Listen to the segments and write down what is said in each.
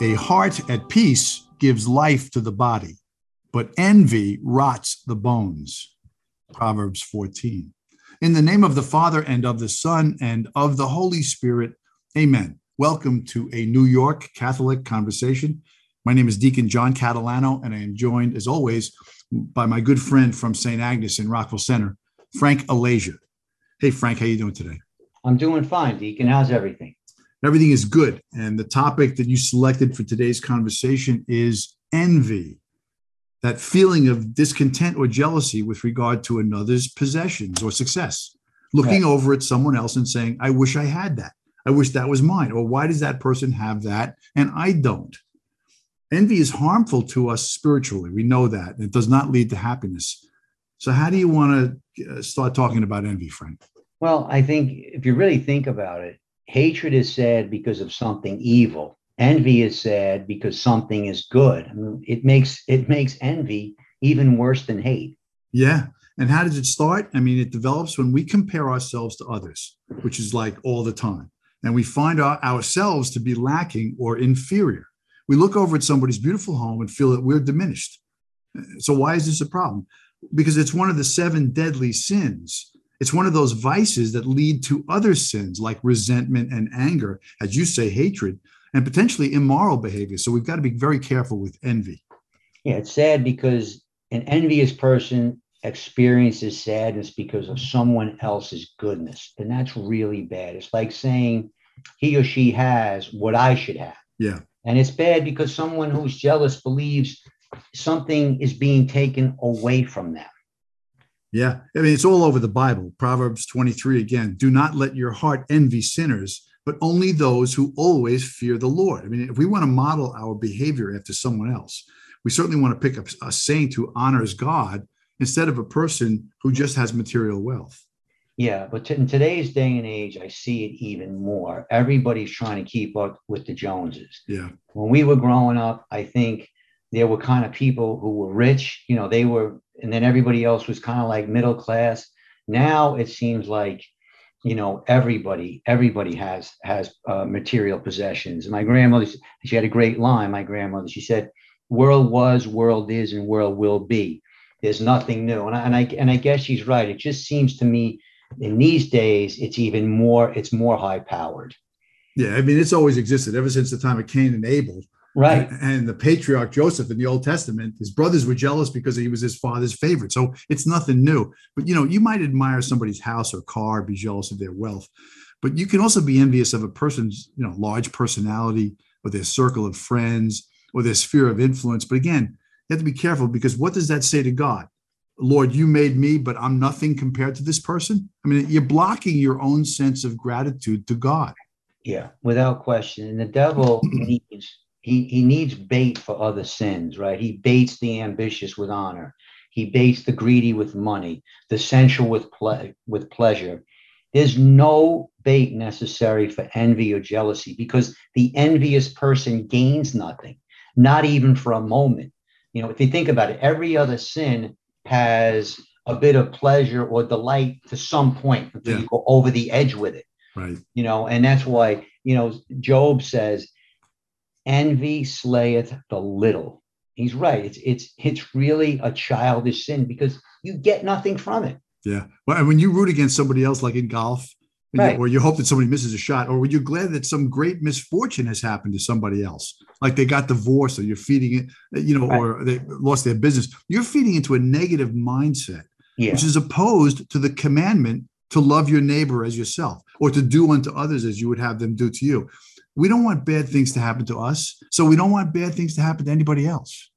A heart at peace gives life to the body, but envy rots the bones. Proverbs 14. In the name of the Father and of the Son and of the Holy Spirit, amen. Welcome to a New York Catholic conversation. My name is Deacon John Catalano, and I am joined, as always, by my good friend from St. Agnes in Rockville Centre, Frank Alasia. Hey, Frank, how you doing today? I'm doing fine, Deacon. How's everything? Everything is good. And the topic that you selected for today's conversation is envy, that feeling of discontent or jealousy with regard to another's possessions or success, looking right. over at someone else and saying, I wish I had that. I wish that was mine. Or why does that person have that and I don't? Envy is harmful to us spiritually. We know that. It does not lead to happiness. So, how do you want to uh, start talking about envy, Frank? Well, I think if you really think about it, hatred is sad because of something evil. Envy is sad because something is good. I mean, it makes it makes envy even worse than hate. Yeah. And how does it start? I mean, it develops when we compare ourselves to others, which is like all the time. And we find our, ourselves to be lacking or inferior. We look over at somebody's beautiful home and feel that we're diminished. So, why is this a problem? Because it's one of the seven deadly sins it's one of those vices that lead to other sins like resentment and anger, as you say, hatred, and potentially immoral behavior. So we've got to be very careful with envy. Yeah, it's sad because an envious person experiences sadness because of someone else's goodness. And that's really bad. It's like saying he or she has what I should have. Yeah. And it's bad because someone who's jealous believes something is being taken away from them. Yeah. I mean, it's all over the Bible. Proverbs 23 again do not let your heart envy sinners, but only those who always fear the Lord. I mean, if we want to model our behavior after someone else, we certainly want to pick up a saint who honors God instead of a person who just has material wealth. Yeah, but in today's day and age, I see it even more. Everybody's trying to keep up with the Joneses. Yeah. When we were growing up, I think there were kind of people who were rich, you know, they were and then everybody else was kind of like middle class. Now it seems like you know everybody everybody has has uh, material possessions. My grandmother she had a great line. My grandmother she said, "World was, world is, and world will be." There's nothing new, and I, and I and I guess she's right. It just seems to me in these days it's even more it's more high powered. Yeah, I mean it's always existed ever since the time of Cain and Abel Right. And, the patriarch Joseph in the Old Testament, his brothers were jealous because he was his father's favorite. So it's nothing new. But you know, you might admire somebody's house or car, be jealous of their wealth, but you can also be envious of a person's, you know, large personality or their circle of friends or their sphere of influence. But again, you have to be careful because what does that say to God? Lord, you made me, but I'm nothing compared to this person. I mean, you're blocking your own sense of gratitude to God. Yeah, without question. And the devil needs he, he needs bait for other sins, right? He baits the ambitious with honor. He baits the greedy with money, the sensual with, ple- with pleasure. There's no bait necessary for envy or jealousy because the envious person gains nothing, not even for a moment. You know, if you think about it, every other sin has a bit of pleasure or delight to some point until yeah. you go over the edge with it. Right. You know, and that's why, you know, Job says, envy slayeth the little. He's right. It's it's it's really a childish sin because you get nothing from it. Yeah. Well, and when you root against somebody else, like in golf, right. or you hope that somebody misses a shot, or you're glad that some great misfortune has happened to somebody else, like they got divorced, or you're feeding it, you know, right. or they lost their business. You're feeding into a negative mindset, yeah. which is opposed to the commandment to love your neighbor as yourself, or to do unto others as you would have them do to you we don't want bad things to happen to us. So we don't want bad things to happen to anybody else.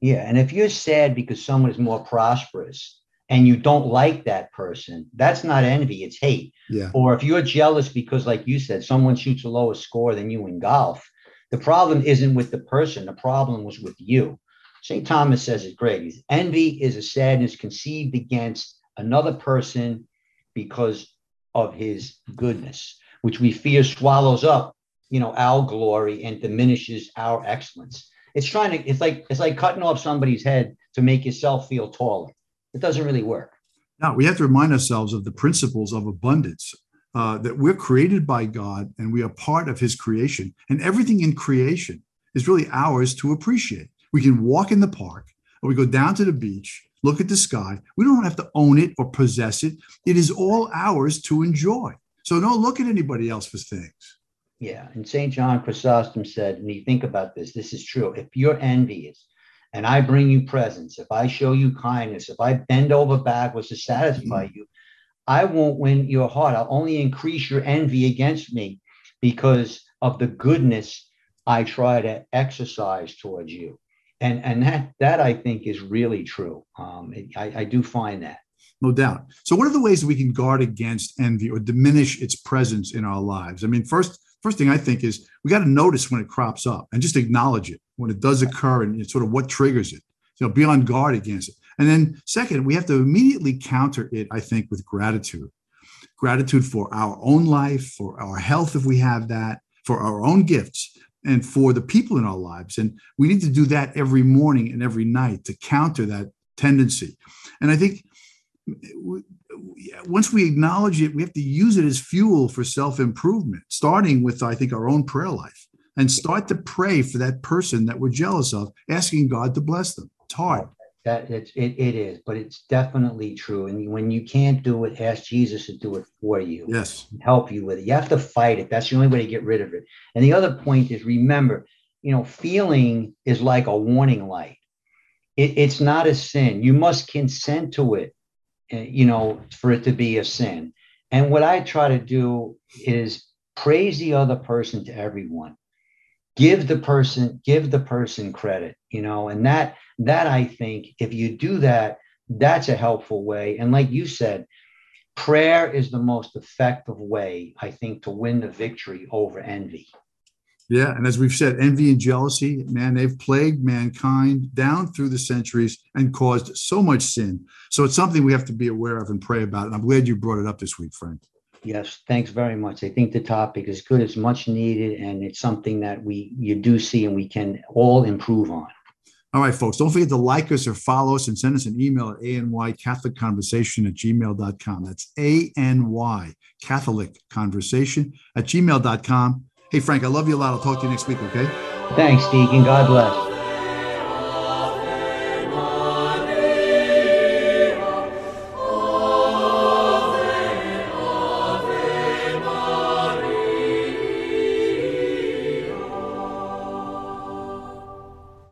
Yeah. And if you're sad because someone is more prosperous and you don't like that person, that's not envy, it's hate. Yeah. Or if you're jealous because, like you said, someone shoots a lower score than you in golf, the problem isn't with the person, the problem was with you. St. Thomas says it great. Envy is a sadness conceived against another person because of his goodness, which we fear swallows up you know our glory and diminishes our excellence it's trying to it's like it's like cutting off somebody's head to make yourself feel taller it doesn't really work now we have to remind ourselves of the principles of abundance uh, that we're created by god and we are part of his creation and everything in creation is really ours to appreciate. We can walk in the park or we go down to the beach, look at the sky. We don't have to own it or possess it. It is all ours to enjoy. So don't look at anybody else for things. Yeah. And St. John Chrysostom said, and you think about this, this is true. If you're envious and I bring you presents, if I show you kindness, if I bend over backwards to satisfy mm-hmm. you, I won't win your heart. I'll only increase your envy against me because of the goodness I try to exercise towards you. And, and that, that I think is really true. Um, it, I, I do find that. No doubt. So, what are the ways that we can guard against envy or diminish its presence in our lives? I mean, first, first thing I think is we got to notice when it crops up and just acknowledge it when it does occur and sort of what triggers it. You know, be on guard against it. And then second, we have to immediately counter it, I think, with gratitude. Gratitude for our own life, for our health, if we have that, for our own gifts, and for the people in our lives. And we need to do that every morning and every night to counter that tendency. And I think once we acknowledge it, we have to use it as fuel for self improvement, starting with, I think, our own prayer life and start to pray for that person that we're jealous of, asking God to bless them. It's hard. That it's, it, it is, but it's definitely true. And when you can't do it, ask Jesus to do it for you. Yes. Help you with it. You have to fight it. That's the only way to get rid of it. And the other point is remember, you know, feeling is like a warning light. It, it's not a sin. You must consent to it Uh, you know, for it to be a sin. And what I try to do is praise the other person to everyone. Give the person, give the person credit, you know, and that that I think if you do that, that's a helpful way. And like you said, prayer is the most effective way, I think, to win the victory over envy. Yeah. And as we've said, envy and jealousy, man, they've plagued mankind down through the centuries and caused so much sin. So it's something we have to be aware of and pray about. And I'm glad you brought it up this week, Frank. Yes, thanks very much. I think the topic is good, it's much needed, and it's something that we you do see and we can all improve on. All right, folks, don't forget to like us or follow us and send us an email at any Catholic Conversation at gmail.com. That's A-N-Y Catholic Conversation at gmail.com. Hey, Frank, I love you a lot. I'll talk to you next week, okay? Thanks, Deacon. God bless.